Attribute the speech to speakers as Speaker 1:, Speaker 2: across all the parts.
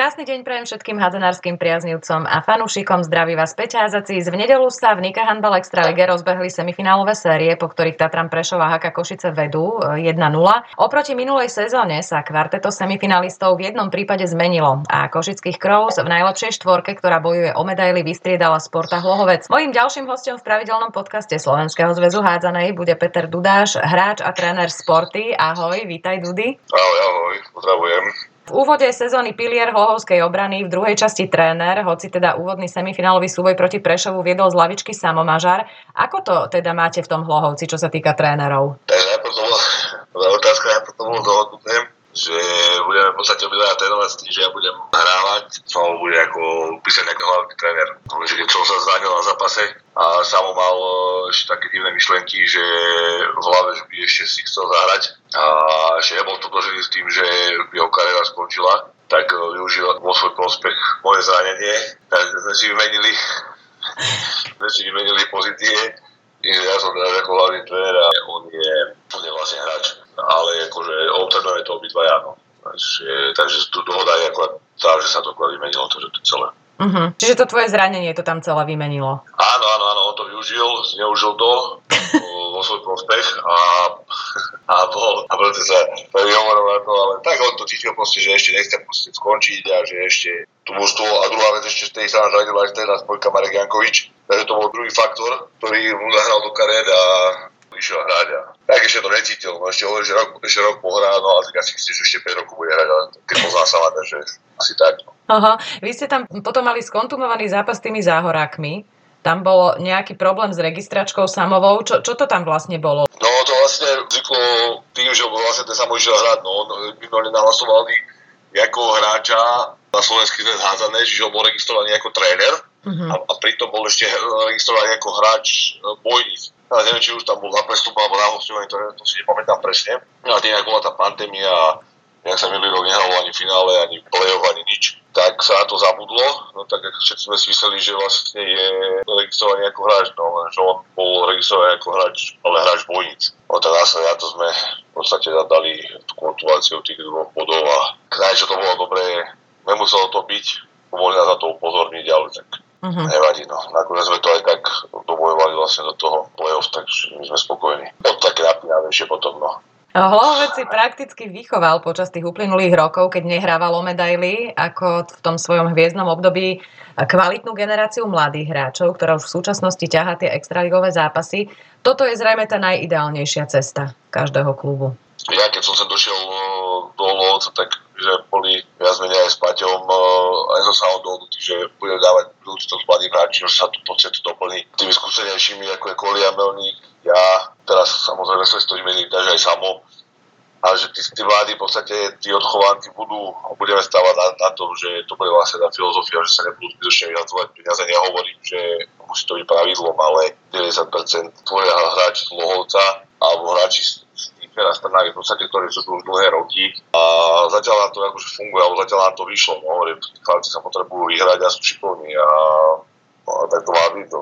Speaker 1: Krásny deň prajem všetkým hadzanárským priaznivcom a fanúšikom. Zdraví vás Peťázaci. V nedelu sa v Nika Handball Extra Lige rozbehli semifinálové série, po ktorých Tatran Prešova Haka Košice vedú 1-0. E, Oproti minulej sezóne sa kvarteto semifinalistov v jednom prípade zmenilo a Košických Crows v najlepšej štvorke, ktorá bojuje o medaily, vystriedala Sporta Hlohovec. Mojím ďalším hostom v pravidelnom podcaste Slovenského zväzu hádzanej bude Peter Dudáš, hráč a tréner Sporty. Ahoj, vítaj Dudy.
Speaker 2: Ahoj, ahoj, pozdravujem.
Speaker 1: V úvode sezóny pilier Hlohovskej obrany, v druhej časti tréner, hoci teda úvodný semifinálový súboj proti Prešovu viedol z lavičky Samomažar. Ako to teda máte v tom Hlohovci, čo sa týka trénerov?
Speaker 2: najprv to bola otázka, najprv to bolo dohodnuté, že budeme v podstate obidvaja trénovať s tým, že ja budem hrávať, Samo bude ako písať nejaký hlavný tréner. keď som sa zranil na zápase a Samo mal e, ešte také divné myšlenky, že v hlave, že by ešte si chcel zahrať a že nebol totožený s tým, že jeho kariéra skončila, tak e, využil vo svoj prospech moje zranenie, tak sme si vymenili sme si vymenili pozície ja som teraz ako hlavný tréner a on je, on je vlastne hráč. Ale akože obtrenujeme to obidvaja, no. Takže, takže tu dohoda je akorát tá, že sa to akorát vymenilo, to, že to celé.
Speaker 1: Uh-huh. Čiže to tvoje zranenie to tam celé vymenilo.
Speaker 2: Áno, áno, áno, on to využil, zneužil to vo svoj prospech a, a bol, a preto sa hovoril na to, ale tak on to cítil proste, že ešte nechce proste skončiť a že ešte tu mústvo a druhá vec ešte z tej sa zranila aj teda spojka Marek Jankovič, takže to bol druhý faktor, ktorý mu zahral do kariéry a išiel hrať a tak ešte to necítil, no ešte hovorí, že rok, ešte rok pohrá, no ale tak asi že ešte 5 rokov bude hrať, ale keď pozná sa takže asi tak. No.
Speaker 1: Aha. Vy ste tam potom mali skontumovaný zápas s tými záhorákmi. Tam bol nejaký problém s registračkou samovou. Čo, čo to tam vlastne bolo?
Speaker 2: No to vlastne vzniklo tým, že vlastne ten samo išiel hrať. No, minulý nahlasovali ako hráča na slovenský zväz hádzané, čiže on bol registrovaný ako tréner uh-huh. a, a pritom bol ešte registrovaný ako hráč e, bojníc. Ja neviem, či už tam bol na prestup alebo na hostovanie, to, to si nepamätám presne. No a tým, ako bola tá pandémia nejak sa minulý rok nehralo ani finále, ani play-off, ani nič, tak sa na to zabudlo, no tak všetci sme si mysleli, že vlastne je registrovaný ako hráč, no len že on bol registrovaný ako hráč, ale hráč bojnic. No tak následne na to sme v podstate dali tú kontuláciu tých dvoch bodov a čo to bolo dobré, nemuselo to byť, mohli nás na to upozorniť, ale tak uh-huh. nevadí, no. Nakoniec sme to aj tak dobojovali vlastne do toho play-off, takže my sme spokojní. To také napínavejšie potom, no.
Speaker 1: Hlavovec si prakticky vychoval počas tých uplynulých rokov, keď nehrával o medaily, ako v tom svojom hviezdnom období kvalitnú generáciu mladých hráčov, ktorá už v súčasnosti ťahá tie extraligové zápasy. Toto je zrejme tá najideálnejšia cesta každého klubu.
Speaker 2: Ja keď som sa došiel eh, do Lovca, tak že boli viac menej aj s Paťom, eh, aj so Samom dohodnutí, že bude dávať príležitosť mladým hráčom, že sa tu pocit doplní tými skúsenejšími, ako je Kolia Melník, ja, teraz samozrejme sa to vymením, takže aj Samo, a že tí, tí vlády v podstate, tí odchovanci budú, budeme stávať na, na tom, že to bude vlastne tá filozofia, že sa nebudú zbytočne vyhadzovať peniaze. Nehovorím, že musí to byť pravidlom, ale 90% tvoja hráči z alebo hráči z Ikera Strnávy, v podstate, ktorí sú tu už dlhé roky a zatiaľ nám to akože funguje, alebo zatiaľ nám to vyšlo. No, hovorím, sa potrebujú vyhrať a sú šikovní a, a tak to má byť. To,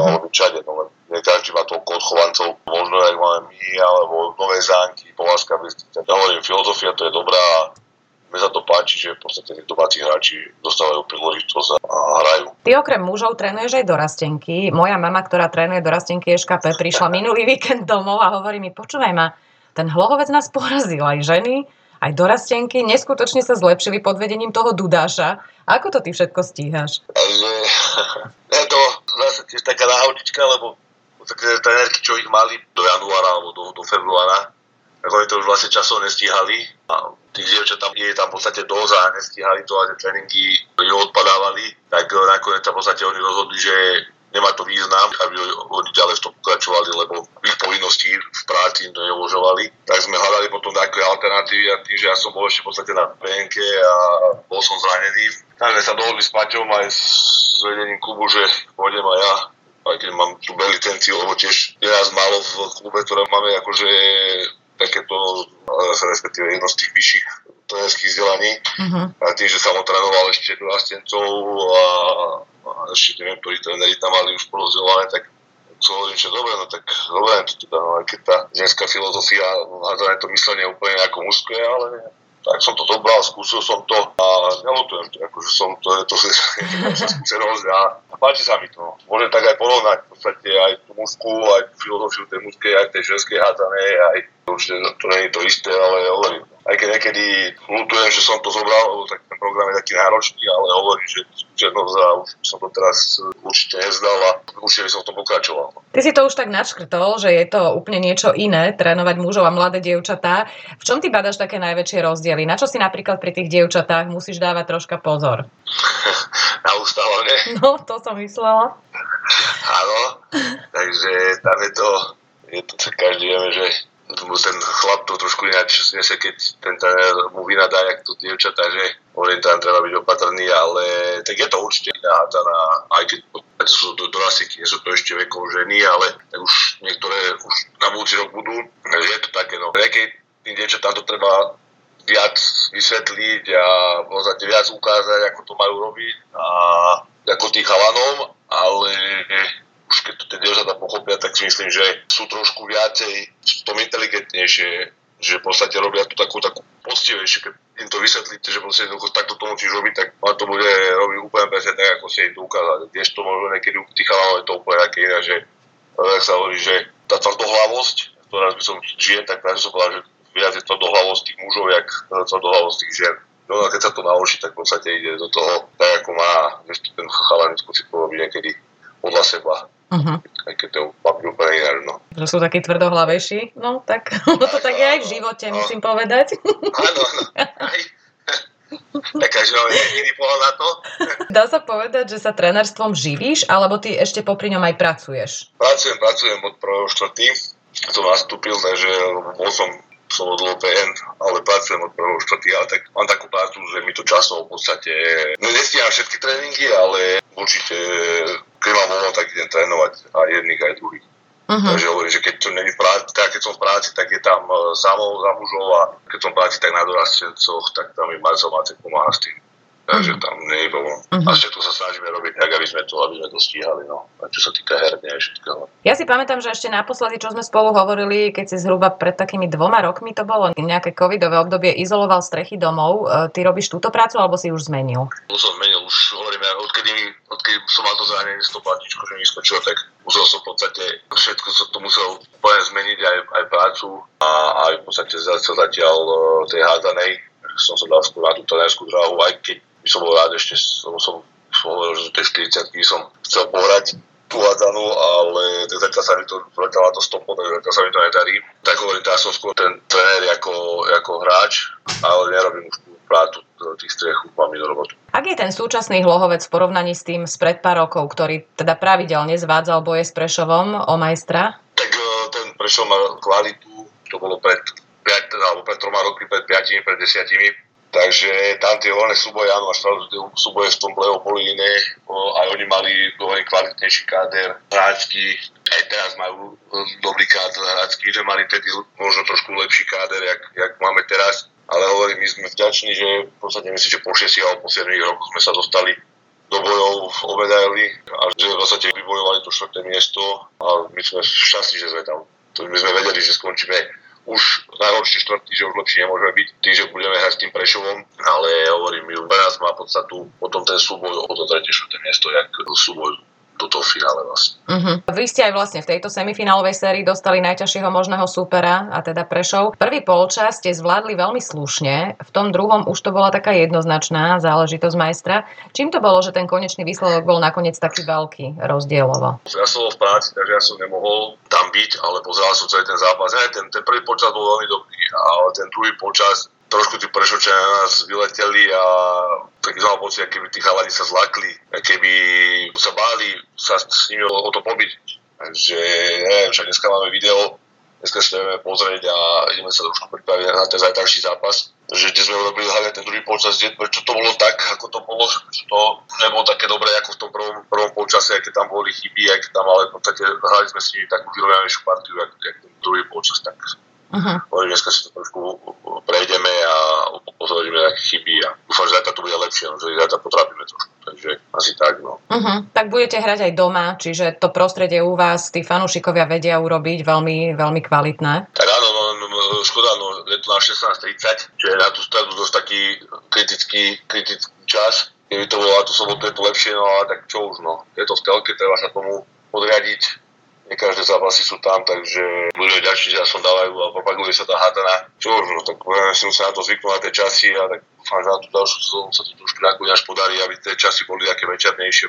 Speaker 2: byť čade, no len nie každý má toľko odchovancov, možno aj máme my, alebo Nové zánky, Poláska Bystrica. Ja hovorím, filozofia to je dobrá, mne sa to páči, že v podstate tí domáci hráči dostávajú príležitosť a hrajú.
Speaker 1: Ty okrem mužov trénuješ aj dorastenky. Moja mama, ktorá trénuje dorastenky EŠKP, prišla minulý víkend domov a hovorí mi, počúvaj ma, ten hlohovec nás porazil aj ženy, aj dorastenky, neskutočne sa zlepšili pod vedením toho Dudáša. Ako to ty všetko stíhaš?
Speaker 2: Takže, je to zase tiež taká náhodička, lebo také trénerky, čo ich mali do januára alebo do, do februára, tak oni to už vlastne časov nestíhali a tých dievčat tam je tam v podstate dosť a nestíhali to a tie tréningy ju odpadávali, tak nakoniec v podstate oni rozhodli, že nemá to význam, aby oni ďalej v tom pokračovali, lebo ich povinnosti v práci neuložovali. Tak sme alternatívy a tým, že ja som bol ešte v podstate na BNK a bol som zranený. Takže sa dohodli s Paťom aj s vedením klubu, že pôjdem aj ja aj keď mám tú B licenciu, lebo tiež je nás málo v klube, ktoré máme akože takéto, respektíve jedno z tých vyšších trenerských vzdelaní. Uh-huh. A tým, že som trénoval ešte do asistencov a, a ešte neviem, ktorí tréneri tam mali už porozdelené, tak som hovorím, že dobre, no tak dobre, to teda, no, keď tá ženská filozofia, hádzané to myslenie úplne ako mužské, ale tak som to zobral, skúsil som to a nelutujem to, akože som to, je to, je to skúsenosť a páči sa mi to. Môžem tak aj porovnať v podstate aj tú mužku, aj tú filozofiu tej mužskej, aj tej ženskej hádzanej, aj určite to nie je to isté, ale hovorím, aj keď niekedy lutujem, že som to zobral, tak ten program je taký náročný, ale hovorím, že skúsenosť a už som to teraz určite nezdal a určite by som to pokračoval.
Speaker 1: Ty si to už tak načkrtol, že je to úplne niečo iné, trénovať mužov a mladé dievčatá. V čom ty badaš také najväčšie rozdiely? Na čo si napríklad pri tých dievčatách musíš dávať troška pozor?
Speaker 2: na ustavovne.
Speaker 1: No, to som myslela.
Speaker 2: Áno, takže tam je to, je to každý vieme, že ten chlap to trošku ináč znese, keď ten tréner mu vynadá, jak to dievčatá, že hovorím, tam treba byť opatrný, ale tak je to určite iná aj keď to sú do, do nie sú to ešte vekov ženy, ale už niektoré už na budúci rok budú, takže je to také, no. Keď tým dievčatám to treba viac vysvetliť a v viac ukázať, ako to majú robiť a ako tých chalanom, ale už keď to tie dievčatá pochopia, tak si myslím, že sú trošku viacej v tom inteligentnejšie, že v podstate robia tú takú, takú poctivejšie, keď im to vysvetlíte, že proste jednoducho takto to musíš robiť, tak on to bude robiť úplne presne tak, ako si im to ukázať. Tiež to možno niekedy u tých je to úplne také iné, že tak sa hovorí, že tá tvrdohlavosť, ktorá by som žije, tak práve som povedal, že viac je tvrdohlavosť tých mužov, jak tvrdohlavosť tých žien. No a keď sa to naučí, tak v podstate ide do toho tak, ako má, že ten chalan si porobí niekedy podľa seba. Uh-huh. Aj keď to je úplne. No.
Speaker 1: Že sú takí tvrdohlavejší? No tak, no to tak je aj v živote, no. musím povedať.
Speaker 2: Áno, áno. Aj. Tak každý máme iný pohľad na to.
Speaker 1: Dá sa povedať, že sa trénerstvom živíš, alebo ty ešte popri ňom aj pracuješ?
Speaker 2: Pracujem, pracujem od 1.4. Som nastúpil, takže bol som som od PN, ale pracujem od 1.4. ale tak mám takú prácu, že mi to časov v podstate, no nestíham všetky tréningy, ale určite keď mám voľno, tak idem trénovať aj jedných, aj druhých. Uh-huh. Takže hovorím, že keď to není v práci, tak keď som v práci, tak je tam uh, samou za mužov a keď som v práci, tak na dorastencoch, tak tam mi Marcel Macek pomáha s tým takže tam problém. Uh-huh. A všetko sa snažíme robiť tak, aby sme to, aby sme to stíhali, no. A čo sa týka herne aj všetkého.
Speaker 1: Ja si pamätám, že ešte naposledy, čo sme spolu hovorili, keď si zhruba pred takými dvoma rokmi to bolo, nejaké covidové obdobie, izoloval strechy domov. E, ty robíš túto prácu, alebo si už zmenil?
Speaker 2: To som zmenil, už hovorím, odkedy, odkedy som mal to zranenie s tou platničkou, že mi skočilo, tak musel som v podstate všetko som to musel úplne zmeniť, aj, aj prácu a aj v podstate zatiaľ, zatiaľ tej hádanej som sa dal skôr na tú trenérskú dráhu, aj keď by som bol rád ešte, som, som hovoril, že tie 40 som chcel pohrať tú hádzanú, ale zatiaľ sa mi to, zatiaľ to stopo, tak zatiaľ sa mi to nedarí. Tak hovorím, teraz som skôr ten tréner ako, ako hráč, ale nerobím už tú prácu tých strechu, mám do robotu.
Speaker 1: Ak je ten súčasný hlohovec v porovnaní s tým spred pár rokov, ktorý teda pravidelne zvádzal boje s Prešovom o majstra?
Speaker 2: Tak e, ten Prešov má kvalitu, to bolo pred 5, alebo pred troma rokmi, pred 5, pred 10 Takže tam tie voľné súboje, áno, až súboje v tom play boli iné, aj oni mali veľmi kvalitnejší káder. Hráčky, aj teraz majú dobrý káder hráčky, že mali tedy možno trošku lepší káder, jak, jak máme teraz, ale hovorím, my sme vďační, že v podstate myslím, že po 6 alebo po 7 rokoch sme sa dostali do bojov o medaily a že v podstate vybojovali to štvrté miesto a my sme šťastní, že sme tam. To my sme vedeli, že skončíme už najhorší štvrtý, že už lepšie nemôže byť. Tým, že budeme hrať s tým Prešovom, ale hovorím, pre nás má podstatu potom ten súboj o to tretie, štvrté miesto, jak súboj do toho finále vlastne.
Speaker 1: Uh-huh. Vy ste aj vlastne v tejto semifinálovej sérii dostali najťažšieho možného súpera, a teda Prešov. Prvý polčas ste zvládli veľmi slušne, v tom druhom už to bola taká jednoznačná záležitosť majstra. Čím to bolo, že ten konečný výsledok bol nakoniec taký veľký rozdielovo?
Speaker 2: Ja som v práci, takže ja som nemohol tam byť, ale pozeral som celý ten zápas. Ne, ten, ten prvý počas bol veľmi dobrý, ale ten druhý počas trošku tí prešočania na nás vyleteli a taký mal pocit, keby tí chalani sa zlakli, keby sa báli sa s nimi o, to pobiť. Takže neviem, však dneska máme video, dneska si ideme pozrieť a ideme sa trošku pripraviť na ten zajtrajší zápas. Takže kde sme urobili hlavne ten druhý počas, prečo to bolo tak, ako to bolo, prečo to nebolo také dobré ako v tom prvom, prvom počase, aké tam boli chyby, aké tam, ale v podstate hrali sme s nimi takú vyrovnanejšiu partiu, ako ten druhý počas, tak Uh-huh. Dneska si to trošku prejdeme a pozrieme nejaké chyby a dúfam, že zajtra to bude lepšie, no, že zajtra potrápime trošku. Takže asi tak, no.
Speaker 1: Uh-huh. Tak budete hrať aj doma, čiže to prostredie u vás tí fanúšikovia vedia urobiť veľmi, veľmi kvalitné.
Speaker 2: Tak áno, no, no, no škoda, no je to na 16.30, čiže na tú stredu dosť taký kritický, kritický čas. Keby to bolo na tú sobotu, je to lepšie, no ale tak čo už, no. Je to v telke, treba sa tomu podriadiť. Nie každé zápasy sú tam, takže ľudia ďalší, že som dávajú a propaguje sa tá hádana. Čo už, no tak si musia na to zvyknúť na tie časy a tak dúfam, že na tú ďalšiu sezónu sa to trošku nakoniec podarí, aby tie časy boli také večernejšie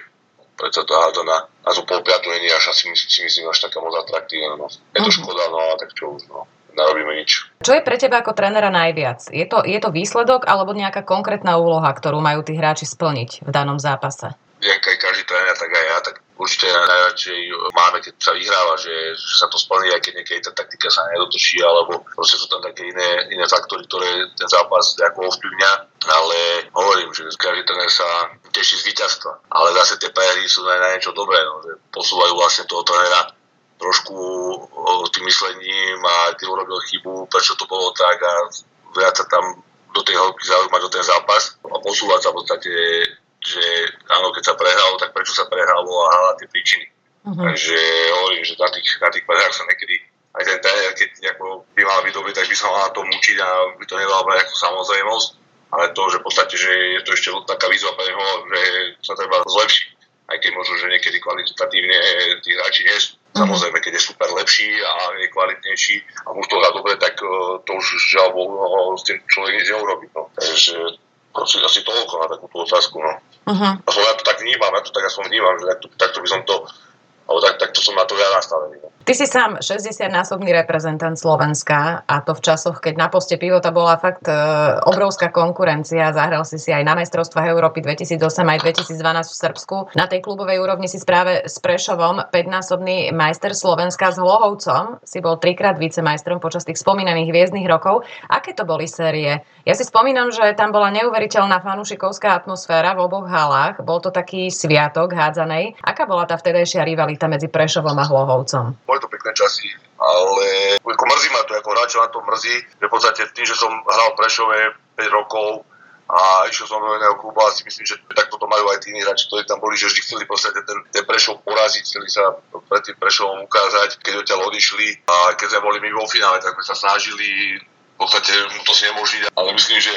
Speaker 2: preto tá hádana na tú pol piatu nie je až asi si myslím až taká moc atraktívna. No. Je to mm-hmm. škoda, no a tak čo už, no narobíme nič.
Speaker 1: Čo je pre teba ako trénera najviac? Je to, je to výsledok alebo nejaká konkrétna úloha, ktorú majú tí hráči splniť v danom zápase?
Speaker 2: Jak aj každý tréner, tak aj ja, tak určite najradšej máme, keď sa vyhráva, že, že sa to splní, aj keď niekedy tá taktika sa nedotočí, alebo proste sú tam také iné, iné faktory, ktoré ten zápas ako ovplyvňa. Ale hovorím, že každý tréner sa teší z víťazstva. Ale zase tie prehry sú na niečo dobré, no, že posúvajú vlastne toho trénera trošku tým myslením a ty urobil chybu, prečo to bolo tak a viac sa tam do tej hĺbky zaujímať do ten zápas a posúvať sa v podstate, že áno, keď sa prehralo, tak prečo sa prehralo a hľadať tie príčiny. Uh-huh. Takže hovorím, že na tých, na tých prehrách sa niekedy aj ten tréner, keď ako by mal byť dobrý, tak by sa mal na tom učiť a by to nedalo brať ako samozrejmosť, ale to, že v podstate, že je to ešte taká výzva pre neho, že sa treba zlepšiť, aj keď možno, že niekedy kvalitatívne tí hráči nie sú Mhm. Samozrejme, keď je super lepší a je kvalitnejší a už to hrá dobre, tak uh, to už žiaľ s tým človek nič neurobí. No. Takže asi, asi toľko na takúto otázku. No. Uh-huh. Aspoň ja to tak vnímam, ja to tak aspoň vnímam, že takto, takto by som to alebo tak, takto som na to ja nastavený. No.
Speaker 1: Ty si sám 60-násobný reprezentant Slovenska a to v časoch, keď na poste pivota bola fakt e, obrovská konkurencia. Zahral si si aj na majstrovstvách Európy 2008 aj 2012 v Srbsku. Na tej klubovej úrovni si práve s Prešovom 5-násobný majster Slovenska s Hlohovcom. Si bol trikrát vicemajstrom počas tých spomínaných hviezdnych rokov. Aké to boli série? Ja si spomínam, že tam bola neuveriteľná fanúšikovská atmosféra v oboch halách. Bol to taký sviatok hádzanej. Aká bola tá vtedajšia rivalita medzi Prešovom a Hlohovcom?
Speaker 2: boli to pekné časy, ale ako mrzí ma to, ako hráča ma to mrzí, že v podstate tým, že som hral v Prešove 5 rokov, a išiel som do iného klubu a si myslím, že takto to majú aj tí iní hráči, ktorí tam boli, že vždy chceli podstate ten, ten Prešov poraziť, chceli sa pred tým Prešovom ukázať, keď odtiaľ odišli a keď sme boli my vo finále, tak sme sa snažili v podstate mu to znemožniť, ale myslím, že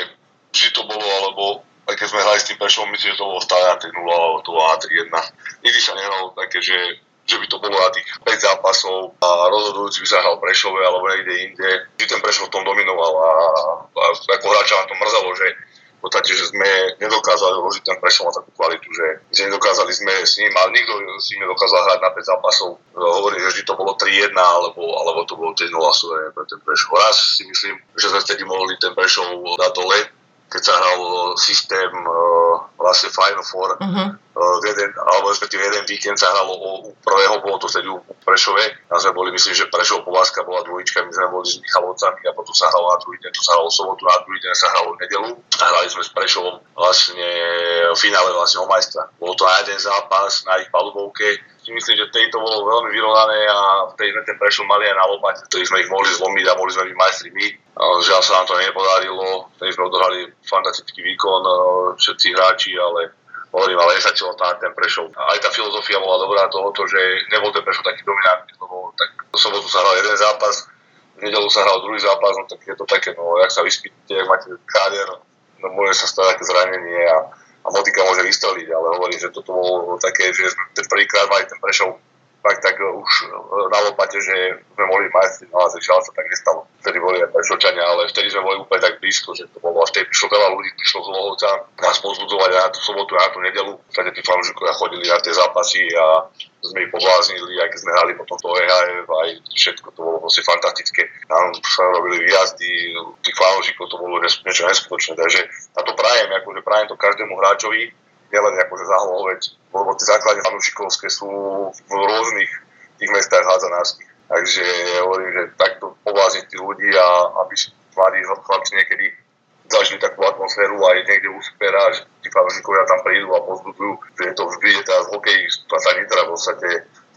Speaker 2: vždy to bolo, alebo aj keď sme hrali s tým Prešovom, myslím, že to bolo stále na 3-0 alebo to bolo na 3-1. Nikdy sa nehralo také, že že by to bolo na tých 5 zápasov a rozhodujúci by sa hral Prešove alebo niekde inde. Vždy ten Prešov v tom dominoval a, a ako hráča ma to mrzalo, že v podstate, že sme nedokázali uložiť ten Prešov na takú kvalitu, že, že nedokázali sme s ním, ale nikto s ním nedokázal hrať na 5 zápasov. Hovorím, že vždy to bolo 3-1 alebo, alebo to bolo 3-0 pre ten Prešov. Raz si myslím, že sme vtedy mohli ten Prešov dať dole, keď sa hral systém vlastne Final Four, uh-huh. uh, jeden, alebo respektíve jeden víkend sa hralo o, u prvého, bolo to vtedy u Prešove, tam sme boli, myslím, že Prešov Povázka bola dvojička, my sme boli s Michalovcami a potom sa hralo na druhý deň, to sa hralo sobotu, na druhý deň sa hralo nedelu a hrali sme s Prešovom vlastne v finále vlastne o majstra. Bolo to na jeden zápas na ich palubovke, si myslím, že tej to bolo veľmi vyrovnané a v tej sme ten Prešov mali aj na lopate, ktorý sme ich mohli zlomiť a mohli sme byť majstri my Žiaľ sa nám to nepodarilo, vtedy sme odohrali fantastický výkon všetci hráči, ale hovorím, ale nesačilo tam ten Prešov. Aj tá filozofia bola dobrá toho, že nebol ten Prešov taký dominantný, lebo tak v sobotu sa hral jeden zápas, v nedelu sa hral druhý zápas, no tak je to také, no jak sa vyspíte, ak máte káder, no môže sa stať také zranenie a, a motika môže vystreliť, ale hovorím, že toto bolo také, že ten prvýkrát mali ten Prešov fakt tak už na lopate, že sme mohli mať, no a zvyšľa sa tak nestalo vtedy boli aj Prešovčania, ale vtedy sme boli úplne tak blízko, že to bolo až vtedy prišlo veľa ľudí, prišlo z Lohovca nás pozbudzovať na tú sobotu, na tú nedelu. Vtedy tí fanúšikovia chodili na tie zápasy a sme ich pobláznili, aj keď sme hrali potom to EHF, aj všetko to bolo proste fantastické. Tam sa robili výjazdy, tých fanúšikov to bolo niečo neskutočné, takže na to prajem, akože prajem to každému hráčovi, nielen akože za Hlohovec, lebo tie základne fanúšikovské sú v rôznych tých mestách hádzanárskych Takže hovorím, že takto povázniť tí ľudí a aby mladí chlapci niekedy zažili takú atmosféru aj niekde úspera, že tí fanúšikovia tam prídu a pozbudzujú, že je to vždy je teraz hokej, sa Nitra v podstate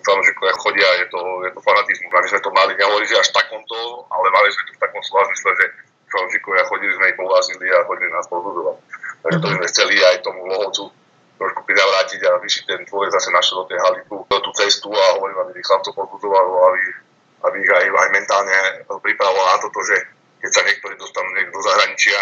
Speaker 2: fanúšikovia chodia, je to, je to fanatizmus. A my sme to mali, nehovorili, že až takomto, ale mali sme to v takom slova zmysle, že fanúšikovia chodili, sme ich pováznili a chodili nás pozbudzovať. Takže to by sme chceli aj tomu lohovcu trošku prinavrátiť a vyšiť ten človek zase našiel do tej haly tú, tú cestu a hovorím, aby ich chlapcov podbudovalo, aby, aby ich aj, aj mentálne pripravoval na toto, že keď sa niektorí dostanú niekto do zahraničia,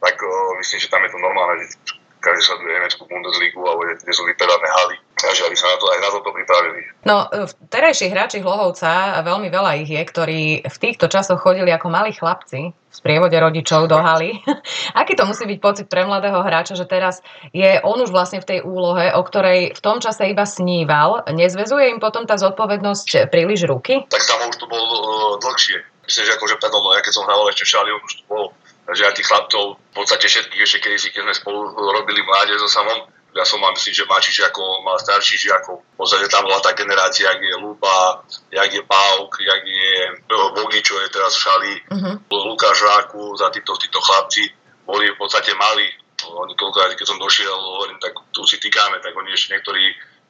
Speaker 2: tak uh, myslím, že tam je to normálne, že každý sleduje Nemeckú Bundesligu alebo kde sú vypredané haly. Takže aby sa na to aj na toto pripravili.
Speaker 1: No, terajší hráči Hlohovca, veľmi veľa ich je, ktorí v týchto časoch chodili ako malí chlapci v sprievode rodičov do haly. Aký to musí byť pocit pre mladého hráča, že teraz je on už vlastne v tej úlohe, o ktorej v tom čase iba sníval. Nezvezuje im potom tá zodpovednosť príliš ruky?
Speaker 2: Tak tam už to bolo uh, dlhšie. Myslím, že akože predom, ja keď som hrával ešte v Šali, už to bolo že aj tých chlapcov, v podstate všetkých ešte kedy si, keď sme spolu robili mládež so samom, ja som mal myslím, že mladší žiakov, mal starší žiakov. V podstate tam bola tá generácia, jak je Luba, jak je Pauk, jak je Bogi, čo je teraz v Šali, uh-huh. Lukáš Ráku, za títo, títo chlapci boli v podstate mali. Oni koľko, keď som došiel, hovorím, tak tu si týkame, tak oni ešte niektorí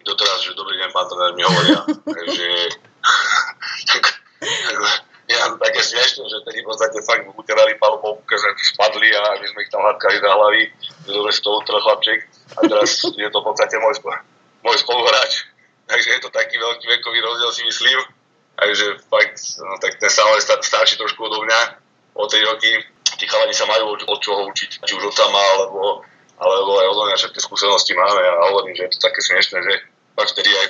Speaker 2: doteraz, že dobrý deň, pán tréner, mi hovoria. Takže tak, tak, ja také smiešne, že tedy v podstate fakt uterali keď sme spadli a my sme ich tam hladkali za hlavy, že z toho chlapček a teraz je to v podstate môj, môj spoluhráč. Takže je to taký veľký vekový rozdiel si myslím. Takže fakt, no, tak ten sa starší trošku odo mňa o tej roky. Tí chalani sa majú od, od čoho učiť, či už od sama, alebo, alebo aj odo mňa všetky skúsenosti máme a hovorím, že je to také smiešne, že fakt vtedy aj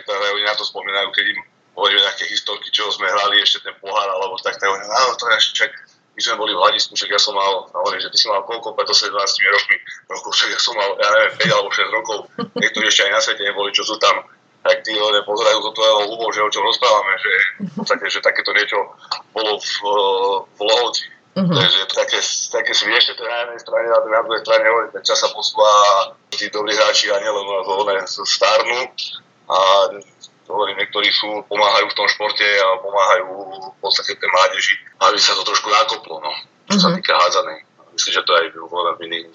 Speaker 2: na to spomínajú, keď im hovoríme nejaké historky, čo sme hrali ešte ten pohár, alebo tak, tak áno, to je však, my sme boli v hľadisku, však ja som mal, hovorím, že ty si mal koľko, preto 12 rokmi, rokov, však ja som mal, ja neviem, 5 alebo 6 rokov, niektorí ešte aj na svete neboli, čo sú tam, tak tí ľudia pozerajú do tvojho hubo, že o čom rozprávame, že v podstate, že takéto niečo bolo v, v Lohovci. Mm-hmm. Takže to také, také smiešne to na jednej strane, a na druhej strane hovorím, ten čas sa posúva, tí dobrí hráči a nielen one starnú a hovorím, niektorí sú, pomáhajú v tom športe a pomáhajú v podstate tej mládeži, aby sa to trošku nakoplo, no, čo mm-hmm. sa mhm. týka hádzanej. Myslím, že to aj vo v iných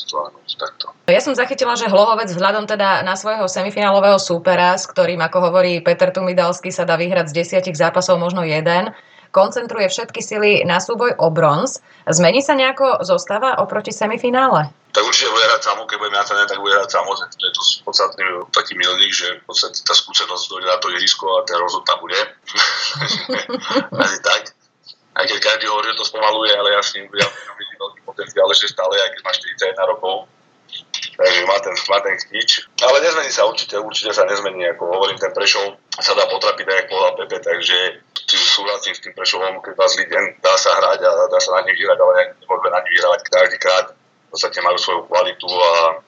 Speaker 2: takto.
Speaker 1: Ja som zachytila, že Hlohovec vzhľadom teda na svojho semifinálového súpera, s ktorým, ako hovorí Peter Tumidalský, sa dá vyhrať z desiatich zápasov možno jeden, koncentruje všetky sily na súboj o bronz. Zmení sa nejako zostava oproti semifinále?
Speaker 2: tak určite bude hrať samo, keď bude mňa tak bude hrať samo. To je to podstatný taký milný, že v podstate tá skúsenosť dojde na to ihrisko a ten rozhod tam bude. Asi tak. Aj keď každý hovorí, že to spomaluje, ale ja s ním ja vidím veľký potenciál ešte stále, aj keď má 41 rokov. Takže má ten, má ten chtič. Ale nezmení sa určite, určite sa nezmení. Ako hovorím, ten Prešov sa dá potrapiť, aj povedal Pepe, takže súhlasím s tým Prešovom, keď zlý deň, dá sa hrať a dá sa na nich vyhrať, ale nemôžeme na nich vyhrávať každý krát podstate majú svoju kvalitu a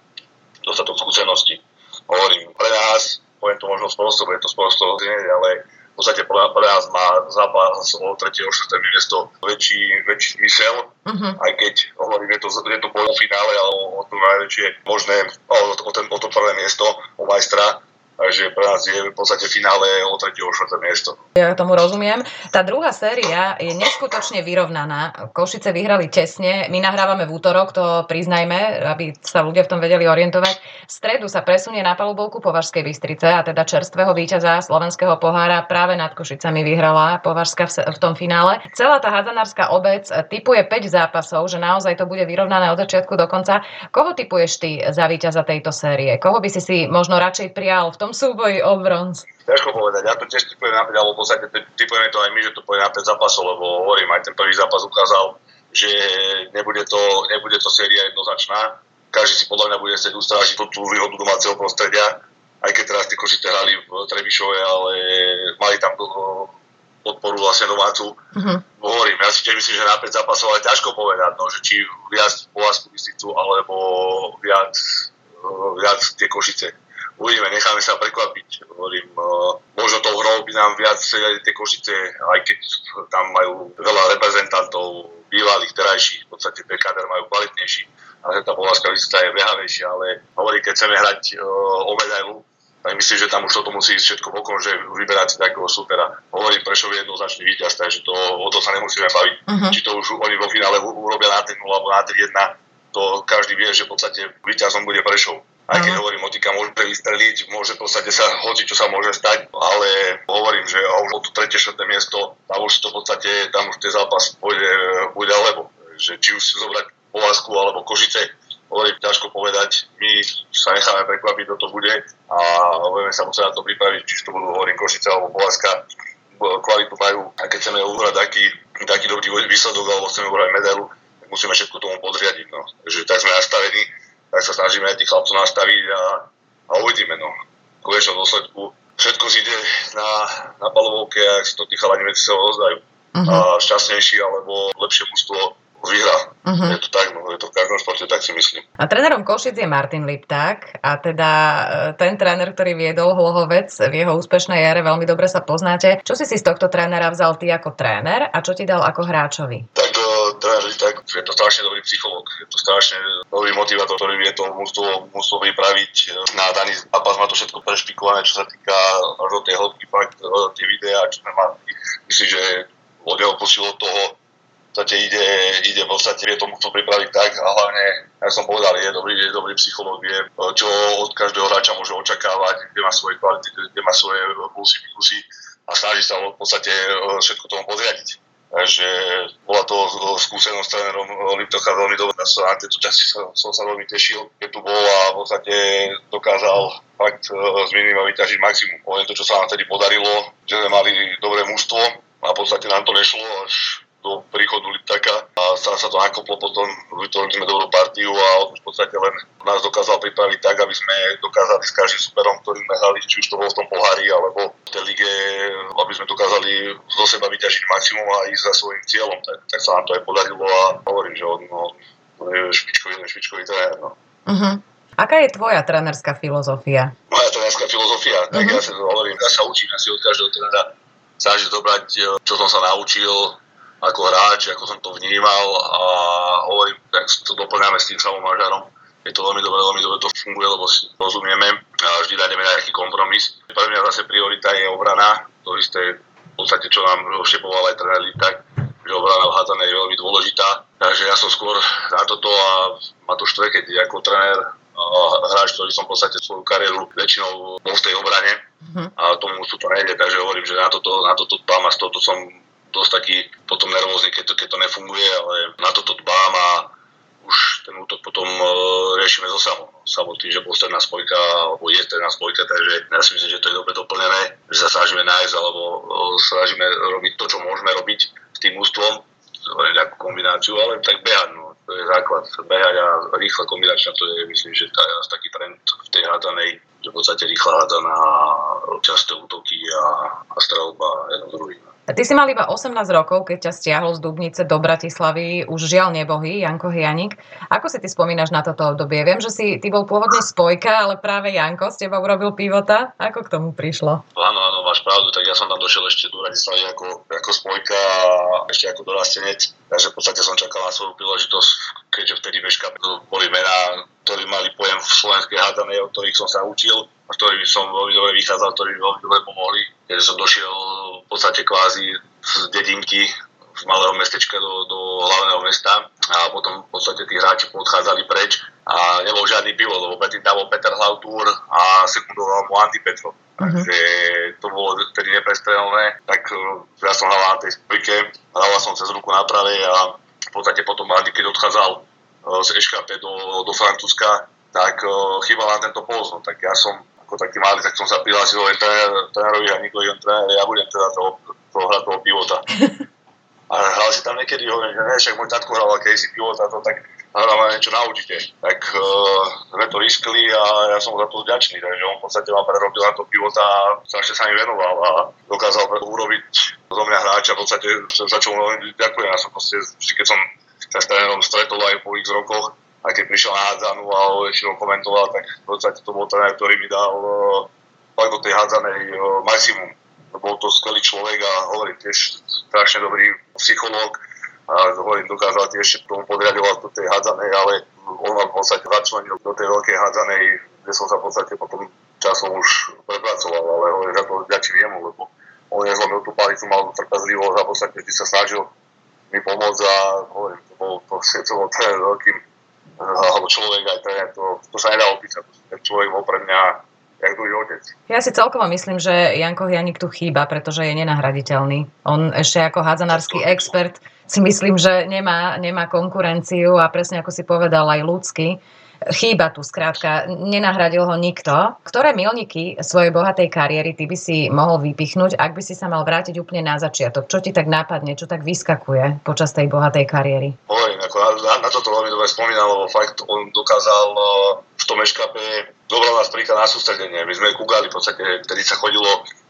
Speaker 2: dostatok skúseností. Hovorím, pre nás, poviem to možno spoločstvo, je to spoločstvo ale v podstate pre, pre nás má zápas o 3. a 4. miesto väčší, väčší zmysel, uh-huh. aj keď hovorím, je to, je to finále, ale o, o to najväčšie možné, o, o, ten, o to prvé miesto, o majstra, Takže pre nás je v podstate finále o 3. o 4. miesto.
Speaker 1: Ja tomu rozumiem. Tá druhá séria je neskutočne vyrovnaná. Košice vyhrali tesne. My nahrávame v útorok, to priznajme, aby sa ľudia v tom vedeli orientovať. V stredu sa presunie na palubovku Považskej Bystrice a teda čerstvého víťaza slovenského pohára práve nad Košicami vyhrala Považská v tom finále. Celá tá hádzanárska obec typuje 5 zápasov, že naozaj to bude vyrovnané od začiatku do konca. Koho typuješ ty za víťaza tejto série? Koho by si si možno radšej prijal v tom tom súboji o bronz?
Speaker 2: Ťažko povedať, ja to tiež typujem na 5, alebo v podstate typujeme to aj my, že to pôjde na 5 zápasov, lebo hovorím, aj ten prvý zápas ukázal, že nebude to, nebude to séria jednoznačná. Každý si podľa mňa bude chcieť ustrážiť tú, tú výhodu domáceho prostredia, aj keď teraz tie košite hrali v Trebišove, ale mali tam podporu vlastne domácu. Uh-huh. Hovorím, ja si tiež myslím, že na 5 zápasov ale ťažko povedať, no, že či viac Povazku Bystricu alebo viac, viac tie Košice uvidíme, necháme sa prekvapiť. Hovorím, možno tou hrou by nám viac tie Košice, aj keď tam majú veľa reprezentantov, bývalých, terajších, v podstate ten kader majú kvalitnejší, ale tá Poláska vysvetá je behavejšia, ale hovorí, keď chceme hrať o medailu, tak myslím, že tam už toto musí ísť všetko bokom, že vyberať si takého supera. Hovorím, Prešov je jednoznačný víťaz, takže to, o to sa nemusíme baviť. Uh-huh. Či to už oni vo finále urobia na 3 alebo na 3-1, to každý vie, že v podstate víťazom bude Prešov. Aj keď hovorím, motika môže vystreliť, môže v podstate sa, hoci čo sa môže stať, ale hovorím, že už o to tretie, štvrté miesto, tam už to v podstate, tam už ten zápas pôjde, pôjde alebo. Že či už si zobrať Povazku alebo Košice, hovorím, ťažko povedať, my sa necháme prekvapiť, kto to bude a budeme sa musieť na to pripraviť, či to budú, hovorím, Košice alebo Povazka, kvalitu majú a keď chceme uhrať taký, taký dobrý výsledok alebo chceme uhrať medailu, musíme všetko tomu podriadiť. No. Takže tak sme nastavení, tak sa snažíme tých chlapcov nastaviť a, a uvidíme. No. V konečnom dôsledku všetko ide na, na palovovke a si to tí chalani medzi sebou rozdajú. Uh-huh. A šťastnejší alebo lepšie mústvo vyhrá. Uh-huh. Je to tak, no, je to v každom športe, tak si myslím.
Speaker 1: A trénerom Košic je Martin Lipták a teda e, ten tréner, ktorý viedol Hlohovec v jeho úspešnej jare, veľmi dobre sa poznáte. Čo si si z tohto trénera vzal ty ako tréner a čo ti dal ako hráčovi?
Speaker 2: Tak uh, tréner Lipták je to strašne dobrý psychológ, je to strašne dobrý motivátor, ktorý vie to mústvo, mústvo vypraviť e, na daný zápas, má to všetko prešpikované, čo sa týka do tej hĺbky, fakt, tie videá, čo sme mali. Myslím, že od jeho posilo toho podstate ide, ide v podstate, vie tomu to pripraviť tak a hlavne, ja som povedal, je dobrý, je dobrý psychológ, vie, čo od každého hráča môže očakávať, kde má svoje kvality, kde má svoje plusy, minusy a snaží sa v podstate e, všetko tomu podriadiť. Takže bola to skúsenosť trénerom Liptocha veľmi dobrá. Na tieto časti som, som sa veľmi tešil, keď tu bol a v podstate dokázal fakt e, z minima vyťažiť maximum. Poviem to, čo sa nám tedy podarilo, že sme mali dobré mužstvo a v podstate nám to nešlo až do príchodu Liptaka a sa, sa to nakoplo potom, vytvorili sme dobrú partiu a on v podstate len nás dokázal pripraviť tak, aby sme dokázali s každým superom, ktorým sme hrali, či už to bolo v tom pohári alebo v tej lige, aby sme dokázali zo seba vyťažiť maximum a ísť za svojím cieľom. Tak, tak sa nám to aj podarilo a hovorím, že on, no, je špičkový, špičkový tréner. No.
Speaker 1: Uh-huh. Aká je tvoja trénerská filozofia?
Speaker 2: Moja trénerská filozofia, tak uh-huh. ja sa hovorím, ja sa učím asi od každého trénera snažiť zobrať, čo som sa naučil, ako hráč, ako som to vnímal a hovorím, tak to doplňame s tým samom mažarom. Je to veľmi dobre, veľmi dobre to funguje, lebo si rozumieme a vždy nájdeme nejaký kompromis. Pre mňa zase priorita je obrana, to isté v podstate, čo nám všepoval aj tréner tak, že obrana v hádzané je veľmi dôležitá. Takže ja som skôr na toto a ma to štve, keď ako tréner hráč, ktorý som v podstate svoju kariéru väčšinou bol v tej obrane uh-huh. a tomu sú to nejde, takže hovorím, že na toto, na toto dbám a z toto som dosť taký potom nervózny, keď to, keď to nefunguje, ale na toto dbám a už ten útok potom uh, riešime so samou. Samotný, že bol stredná spojka, alebo je stredná spojka, takže ja si myslím, že to je dobre doplnené, že sa snažíme nájsť, alebo uh, snažíme robiť to, čo môžeme robiť s tým ústvom, nejakú kombináciu, ale tak behať, no, to je základ. Behať a rýchla kombinácia, to je, myslím, že tá, taký trend v tej hádanej, že v podstate rýchla hádaná, časté útoky a, a strelba jedno druhým.
Speaker 1: Ty si mal iba 18 rokov, keď ťa stiahol z Dubnice do Bratislavy, už žiaľ nebohý, Janko Hianik. Ako si ty spomínaš na toto obdobie? Viem, že si ty bol pôvodne spojka, ale práve Janko s teba urobil pivota. Ako k tomu prišlo?
Speaker 2: Áno, áno, máš pravdu, tak ja som tam došiel ešte do Bratislavy ako, ako spojka a ešte ako dorastenec. Takže v podstate som čakal na svoju príležitosť, keďže vtedy Beška boli mená, ktorí mali pojem v slovenskej hádanej, o ktorých som sa učil a ktorými som veľmi dobre vychádzal, ktorí mi veľmi dobre pomohli. Keď som došiel v podstate kvázi z dedinky z malého mestečka do, do hlavného mesta a potom v podstate tí hráči odchádzali preč a nebol žiadny pivot, lebo predtým tam bol Peter Hlautur a sekundoval mu Andy Petrov. Uh-huh. Takže to bolo tedy neprestrelné, tak e, ja som hral na tej spojke, hral som cez ruku na prave a v podstate potom Andy, keď odchádzal e, z EŠKP do, do Francúzska, tak uh, chýbal na tento post. No, tak ja som ako taký malý, tak som sa prihlásil aj trénerovi a Nikovi, on tréner, ja budem teda toho, toho hrať toho pivota. A hral si tam niekedy, hovorím, že ne, však môj tatko hral si pivota, to tak hráme niečo naučite. Tak uh, sme to riskli a ja som za to vďačný, takže on v podstate ma prerobil na to pivota a strašne sa mi venoval a dokázal urobiť zo mňa hráča, v podstate za čo mu veľmi ďakujem. Ja som proste, vždy, keď som sa s trénerom stretol aj po x rokoch, a keď prišiel na hádzanú a väčšinou komentoval, tak v podstate to bol tréner, ktorý mi dal uh, fakt do tej hádzanej uh, maximum. Bol to skvelý človek a hovorím tiež strašne dobrý psychológ a hovorím, dokázal tiež tomu podriadovať do tej hádzanej, ale on ma v podstate začlenil do tej veľkej hádzanej, kde som sa v podstate potom časom už prepracoval, ale hovorím, za to vďačím jemu, lebo on nezlomil tú palicu, mal trpezlivosť a v podstate vždy sa snažil mi pomôcť a hovorím, to bol to, to bol ten veľkým alebo človek aj to, to, to sa nedá opísať. Ten človek bol pre mňa jak druhý otec.
Speaker 1: Ja si celkovo myslím, že Janko Janik tu chýba, pretože je nenahraditeľný. On ešte ako hádzanársky expert si myslím, že nemá, nemá konkurenciu a presne ako si povedal aj ľudský chýba tu, skrátka, nenahradil ho nikto. Ktoré milníky svojej bohatej kariéry ty by si mohol vypichnúť, ak by si sa mal vrátiť úplne na začiatok? Čo ti tak nápadne, čo tak vyskakuje počas tej bohatej kariéry?
Speaker 2: Hovorím, ako na, na toto veľmi dobre spomínal, lebo fakt on dokázal uh, v tom eškape dobral nás príklad na sústredenie. My sme kúkali v podstate, vtedy sa chodilo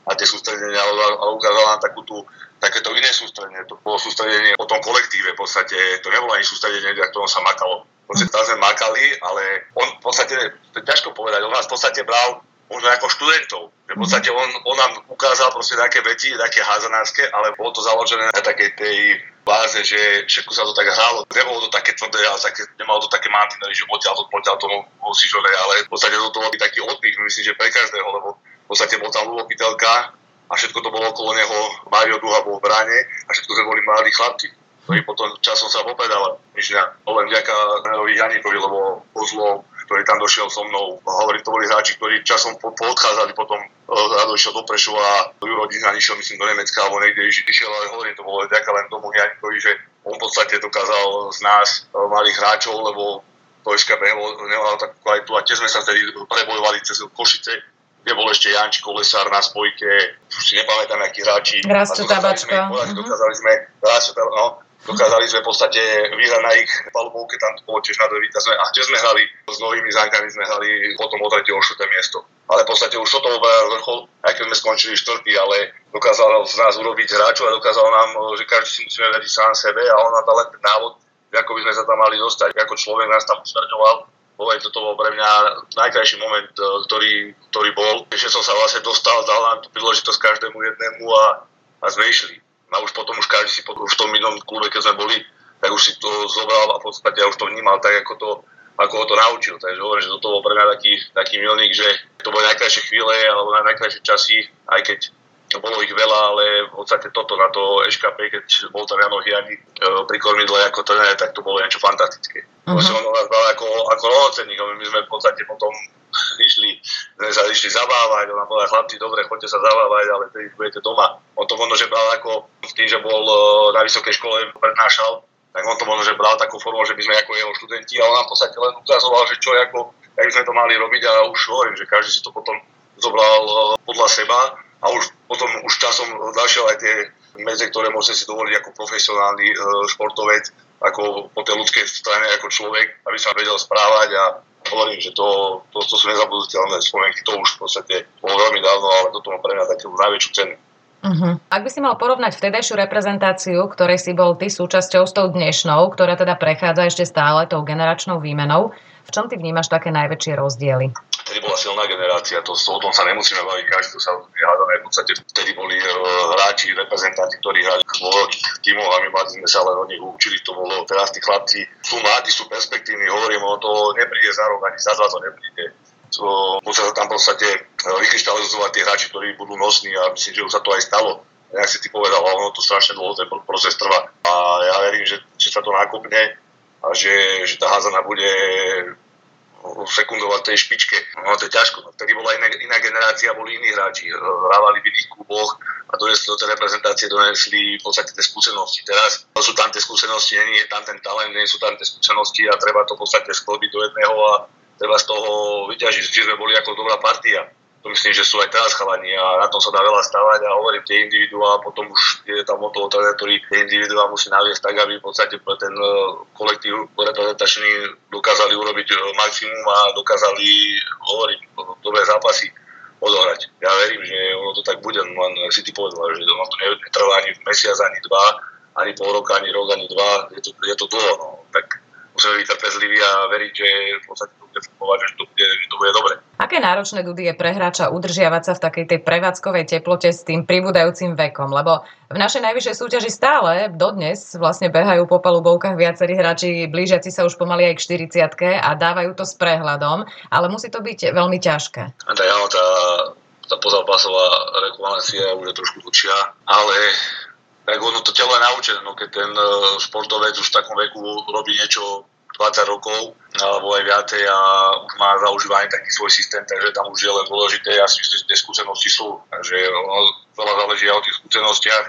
Speaker 2: na tie sústredenia, ale ukázal nám takú tú takéto iné sústredenie. To bolo sústredenie o tom kolektíve v podstate. To nebolo ani sústredenie, na ktorom sa makalo. Podstate tam sme makali, ale on v podstate, to je ťažko povedať, on nás v podstate bral možno ako študentov. Že v podstate on, on nám ukázal proste také veci, také házanárske, ale bolo to založené na takej tej báze, že všetko sa to tak hralo. Nebolo to také tvrdé, ale také, nemalo to také mantinely, že odtiaľ to, odtiaľ to musíš ale v podstate to, bol taký oddych, myslím, že pre každého, lebo v podstate bol tam Pitelka a všetko to bolo okolo neho. Mario Duha bol v bráne a všetko sme boli mladí chlapci ktorý potom časom sa popredal. Myšľa, len vďaka Nerovi Janikovi, lebo Kozlov, ktorý tam došiel so mnou, hovorí, to boli hráči, ktorí časom po, poodchádzali potom Rado išiel do Prešova, Juro Dizna išiel myslím do Nemecka alebo niekde išiel, ale hovorím, to bolo vďaka len tomu Janikovi, že on v podstate dokázal z nás malých hráčov, lebo to SKB nemalo takú kvalitu a tiež sme sa vtedy prebojovali cez Košice, kde bol ešte Janči Kolesár na spojke, už si nepamätám, akí hráči.
Speaker 1: Rasto Tabačka.
Speaker 2: Dokázali sme, Rasto, no, dokázali sme v podstate vyhrať na ich palubovke, tam bolo tiež na dve víťazné a tiež sme hrali s novými zánkami, sme hrali potom o tretie o miesto. Ale v podstate už toto bol vrchol, aj keď sme skončili štvrtý, ale dokázal z nás urobiť hráčov a dokázal nám, že každý si musíme veriť sám sebe a on nám dal ten návod, ako by sme sa tam mali dostať. Ako človek nás tam usmerňoval, Povedať, toto bol pre mňa najkrajší moment, e, ktorý, ktorý bol. Že som sa vlastne dostal, dal nám tú príležitosť každému jednému a, a sme išli. A už potom už každý si potom, v tom inom klube, keď sme boli, tak už si to zobral a v podstate ja už to vnímal tak, ako to, ako ho to naučil. Takže hovorím, že toto bol pre mňa taký, taký milník, že to boli najkrajšie chvíle alebo najkrajšie časy, aj keď bolo ich veľa, ale v podstate toto na to EŠKP, keď bol tam Jano Hiani e, pri kormidle ako trenér, tak to bolo niečo fantastické. Uh-huh. On nás bral ako, ako rovnocenník, my sme v podstate potom išli, sme sa išli zabávať, ona povedala, chlapci, dobre, choďte sa zabávať, ale tedy budete doma. On to možno, že bral ako v tým, že bol e, na vysokej škole, prednášal, tak on to možno, že bral takú formu, že by sme ako jeho študenti, a on nám v podstate len ukazoval, že čo, ako, jak sme to mali robiť a už hovorím, že každý si to potom zobral e, podľa seba a už potom už časom našiel aj tie medze, ktoré môže si dovoliť ako profesionálny e, športovec, ako po tej ľudskej strane ako človek, aby sa vedel správať a hovorím, že to, to, to sú nezabudnutelné spomienky, to už v podstate bolo veľmi dávno, ale toto má pre mňa takú najväčšiu cenu.
Speaker 1: Uh-huh. Ak by si mal porovnať vtedajšiu reprezentáciu, ktorej si bol ty súčasťou s tou dnešnou, ktorá teda prechádza ešte stále tou generačnou výmenou, v čom ty vnímaš také najväčšie rozdiely?
Speaker 2: Vtedy bola silná generácia, to, o tom sa nemusíme baviť, každý to sa hádame. V podstate vtedy boli uh, hráči, reprezentanti, ktorí hrali vo veľkých tímoch a my mladí sme sa len od nich učili. To bolo teraz tí chlapci sú mladí, sú perspektívni, hovorím o to, nepríde za rok, ani za dva to nepríde. So, musia sa tam v podstate e, vykryštalizovať tie hráči, ktorí budú nosní a myslím, že už sa to aj stalo. Jak si ty povedal, ono to strašne dlho ten proces trvá. A ja verím, že, že sa to nakopne a že, že tá házana bude sekundovať tej špičke. No to je ťažko. No, vtedy bola iná, iná generácia, boli iní hráči. Hrávali v iných kluboch a donesli do tej reprezentácie donesli v podstate tie skúsenosti. Teraz sú tam tie skúsenosti, nie je tam ten talent, nie sú tam tie skúsenosti a treba to v podstate sklobiť do jedného a treba z toho vyťažiť. Čiže boli ako dobrá partia myslím, že sú aj teraz chalani a na tom sa dá veľa stavať a hovorím tie individuá, potom už je tam o toho tréner, ktorý tie individuá musí naviesť tak, aby v podstate pre ten e, kolektív reprezentačný dokázali urobiť e, maximum a dokázali hovoriť dobré zápasy odohrať. Ja verím, že ono to tak bude, len si ty povedal, že ono to netrvá ani mesiac, ani dva, ani pol roka, ani rok, ani dva, je to, je to dlho, no. tak musíme byť trpezliví a veriť, že v podstate to fungovať, že to bude, že to bude dobre.
Speaker 1: Aké náročné, Dudy, je pre hráča udržiavať sa v takej tej prevádzkovej teplote s tým pribúdajúcim vekom? Lebo v našej najvyššej súťaži stále dodnes vlastne behajú po palubovkách viacerí hráči blížiaci sa už pomaly aj k 40 a dávajú to s prehľadom, ale musí to byť veľmi ťažké.
Speaker 2: Tá, áno, tá, tá pozápasová rekvalencia už je trošku dlhšia, ale tak ono to telo je naučené, no keď ten uh, športovec už v takom veku robí niečo 20 rokov alebo aj viacej a už má zaužívaný taký svoj systém, takže tam už je len dôležité, ja si myslím, že tie skúsenosti sú, takže veľa záleží aj o tých skúsenostiach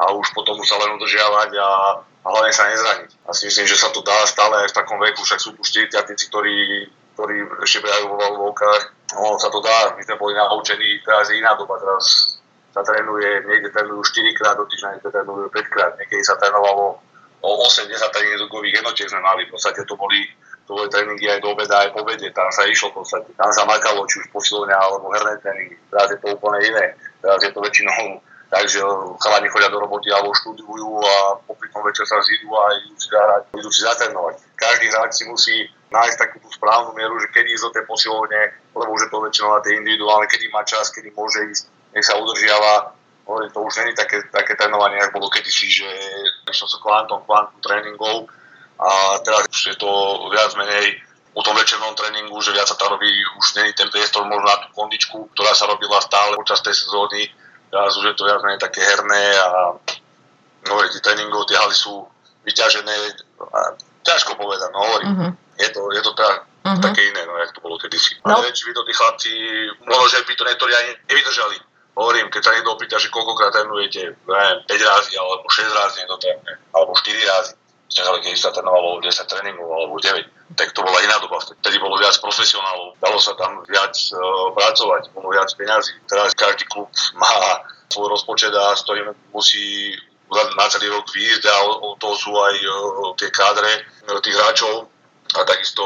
Speaker 2: a už potom už sa len udržiavať a, a hlavne sa nezraniť. A si myslím, že sa to dá stále aj v takom veku, však sú tu 40 ktorí ktorí ešte behajú vo valovkách. No, sa to dá, my sme boli naučení, teraz je iná doba, teraz sa trénuje, niekde trénujú 4 krát do týždňa, niekde trénujú 5 krát, niekedy sa trénovalo o 8-10 tréningových jednotiek sme mali, v podstate to boli, to boli tréningy aj do obeda, aj po obede, tam sa išlo v podstate, tam sa makalo, či už posilovňa alebo herné tréningy, teraz je to úplne iné, teraz je to väčšinou takže chalani chodia do roboty alebo študujú a popri tom večer sa zídu a idú si zahrať, idú si zatrénovať. Každý hráč si musí nájsť takú tú správnu mieru, že kedy ísť do tej posilovne, lebo už je to väčšinou na tej individuálne, kedy má čas, kedy môže ísť, nech sa udržiava. Hovorím, to už není také, také trénovanie, ako bolo kedysi, že išiel sa kvantom, kvantum tréningov a teraz už je to viac menej po tom večernom tréningu, že viac sa tam robí, už není ten priestor možno na tú kondičku, ktorá sa robila stále počas tej sezóny. Teraz už je to viac menej také herné a no, tie tréningov, tie haly sú vyťažené. A ťažko povedať, no hovorím. Uh-huh. Je to, je to tá, uh-huh. také iné, no, jak to bolo kedysi. No. A neviem, či by to tí chlapci, možno, že by to niektorí ani nevydržali. Hovorím, keď sa niekto opýta, že koľkokrát trénujete, neviem, 5 razy, alebo 6 razy niekto trénuje, alebo 4 razy. Čiže keď sa trénovalo 10 tréningov, alebo 9, tak to bola iná doba. Vtedy bolo viac profesionálov, dalo sa tam viac uh, pracovať, bolo viac peňazí. Teraz každý klub má svoj rozpočet a s ktorým musí na celý rok výjsť a o to sú aj uh, tie kádre tých hráčov a takisto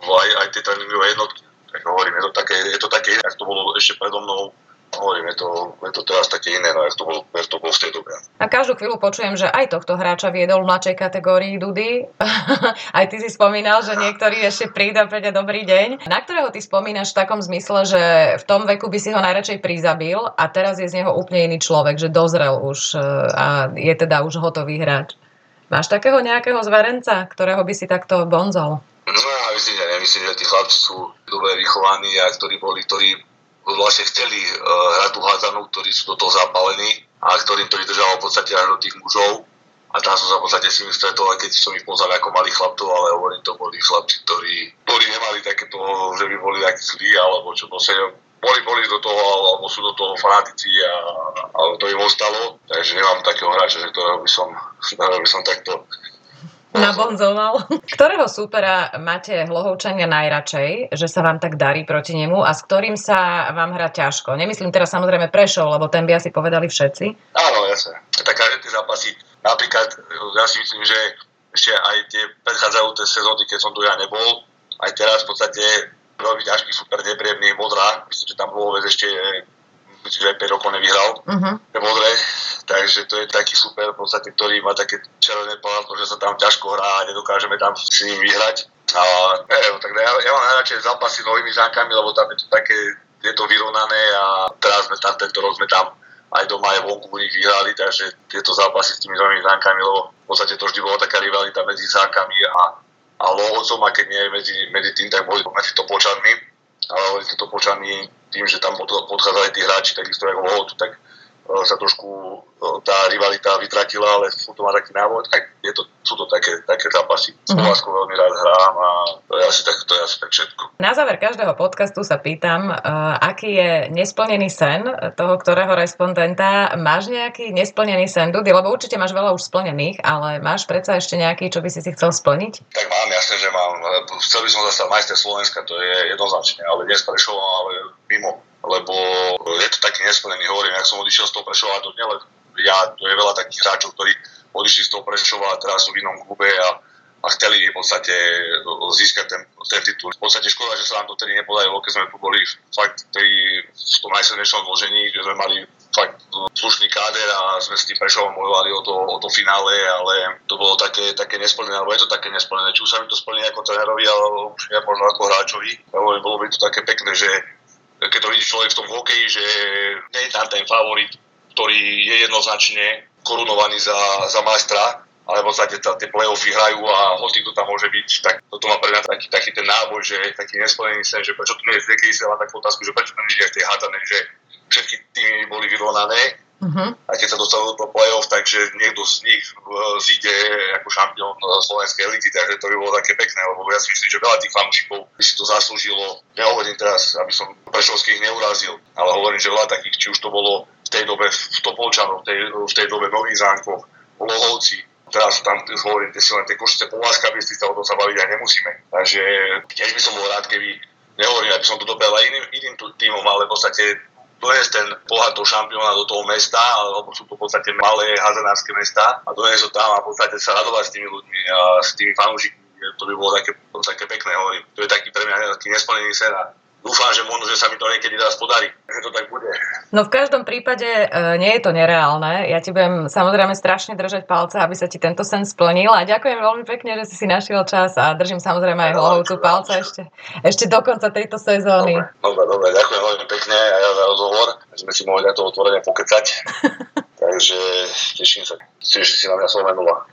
Speaker 2: aj, aj tie tréningové jednotky. Tak hovorím, je to také, je to také iné, to bolo ešte predo mnou hovorím, je to, je to teraz také iné, no, to bolo, to bolo v tej dobe.
Speaker 1: A každú chvíľu počujem, že aj tohto hráča viedol v mladšej kategórii Dudy. aj ty si spomínal, že niektorý ešte príde a príde dobrý deň. Na ktorého ty spomínaš v takom zmysle, že v tom veku by si ho najradšej prizabil a teraz je z neho úplne iný človek, že dozrel už e, a je teda už hotový hráč. Máš takého nejakého zverenca, ktorého by si takto bonzol?
Speaker 2: No ja myslím, že nemyslím, že tí chlapci sú dobre vychovaní a ktorí boli, ktorí vlastne chceli uh, hrať tú hádzanú, ktorí sú do toho zapálení a ktorým to vydržalo v podstate až do tých mužov. A tam som sa v podstate s nimi stretol, keď som ich poznal ako malých chlapcov, ale hovorím, to boli chlapci, ktorí, ktorí nemali takéto, že by boli takí zlí, alebo čo proste boli, boli do toho, alebo sú do toho fanatici a, a to im ostalo. Takže nemám takého hráča, že ktorého by som, by som takto
Speaker 1: nabonzoval. Ktorého súpera máte hlohovčania najradšej, že sa vám tak darí proti nemu a s ktorým sa vám hrá ťažko? Nemyslím teraz samozrejme Prešov, lebo ten by asi povedali všetci.
Speaker 2: Áno, jasne. Tak každé tie zápasy, napríklad ja si myslím, že ešte aj tie predchádzajúce sezóny, keď som tu ja nebol, aj teraz v podstate veľmi ťažký super nepríjemný modrá. Myslím, že tam bolo ešte aj 5 rokov nevyhral. Uh-huh. modré, takže to je taký super, v podstate, ktorý má také červené plátno, že sa tam ťažko hrá a nedokážeme tam s ním vyhrať. A neviem, tak ja, ja mám najradšej zápasy s novými zánkami, lebo tam je to také, je to vyrovnané a teraz sme tam, tento rok sme tam aj doma, aj vonku u nich vyhrali, takže tieto zápasy s tými novými zánkami, lebo v podstate to vždy bola taká rivalita medzi zánkami a, a Lohovcom, a keď nie medzi, medzi tým, tak boli medzi topočanmi, ale boli to topočany tým, že tam podchádzali tí hráči, takisto ako Lohotu, tak sa trošku e, tá rivalita vytratila, ale sú to má taký návod, tak je to, sú to také, také zápasy. S mm-hmm. veľmi rád hrám a to je, asi tak, to je asi tak všetko.
Speaker 1: Na záver každého podcastu sa pýtam, uh, aký je nesplnený sen toho, ktorého respondenta. Máš nejaký nesplnený sen, Dudy? Lebo určite máš veľa už splnených, ale máš predsa ešte nejaký, čo by si si chcel splniť?
Speaker 2: Tak mám, jasne, že mám. Chcel by som zastať majster Slovenska, to je jednoznačne, ale dnes prešlo, ale mimo lebo je to taký nesplnený, hovorím, ak som odišiel z toho Prešova, to nielen ja, to je veľa takých hráčov, ktorí odišli z toho Prešova a teraz sú v inom klube a, a chceli v podstate získať ten, ten titul. V podstate škoda, že sa nám to tedy nepodarilo, keď sme tu boli fakt tej, v tom najsilnejšom zložení, že sme mali fakt slušný káder a sme s tým Prešovom bojovali o to, o to finále, ale to bolo také, také nesplnené, alebo je to také nesplnené. Či už sa mi to splní ako trénerovi, alebo už ja možno ako hráčovi. Bolo by to také pekné, že keď to vidí človek v tom hokeji, že nie je tam ten favorit, ktorý je jednoznačne korunovaný za, za majstra, ale v podstate tie play-offy hrajú a hoci to tam môže byť, tak toto má pre mňa taký, taký ten náboj, že taký nesplnený sen, že prečo tu nie je keď sa takú otázku, že prečo to nie je v tej hádanej, že všetky týmy boli vyrovnané Uh-huh. A keď sa dostanú do play-off, takže niekto z nich zíde ako šampión uh, slovenskej elity, takže to by bolo také pekné, lebo ja si myslím, že veľa tých fanúšikov by si to zaslúžilo. Nehovorím teraz, aby som Prešovských neurazil, ale hovorím, že veľa takých, či už to bolo v tej dobe v Topolčanoch, v tej, v tej dobe v Nových zánkoch, Lohovci, Teraz tam hovorím, kde si len tie košice povláska, by sa o tom sa baviť aj nemusíme. Takže tiež by som bol rád, keby nehovorím, aby som to dobral aj iným, iným týmom, ale v podstate doniesť ten pohľad toho šampióna do toho mesta, alebo sú to v podstate malé hazanárske mesta a doniesť ho tam a v podstate sa radovať s tými ľuďmi a s tými fanúšikmi. To by bolo také, také pekné, hovorím. To je taký pre mňa taký nesplnený sen dúfam, že možno, že sa mi to niekedy raz podarí, že to tak bude.
Speaker 1: No v každom prípade e, nie je to nereálne. Ja ti budem samozrejme strašne držať palce, aby sa ti tento sen splnil a ďakujem veľmi pekne, že si si našiel čas a držím samozrejme aj hlavou tú palce ešte, ešte do konca tejto sezóny.
Speaker 2: Dobre, dobre, ďakujem veľmi pekne aj ja za rozhovor. Sme si mohli na to otvorene pokecať. Takže teším sa. Teším si na mňa spomenula.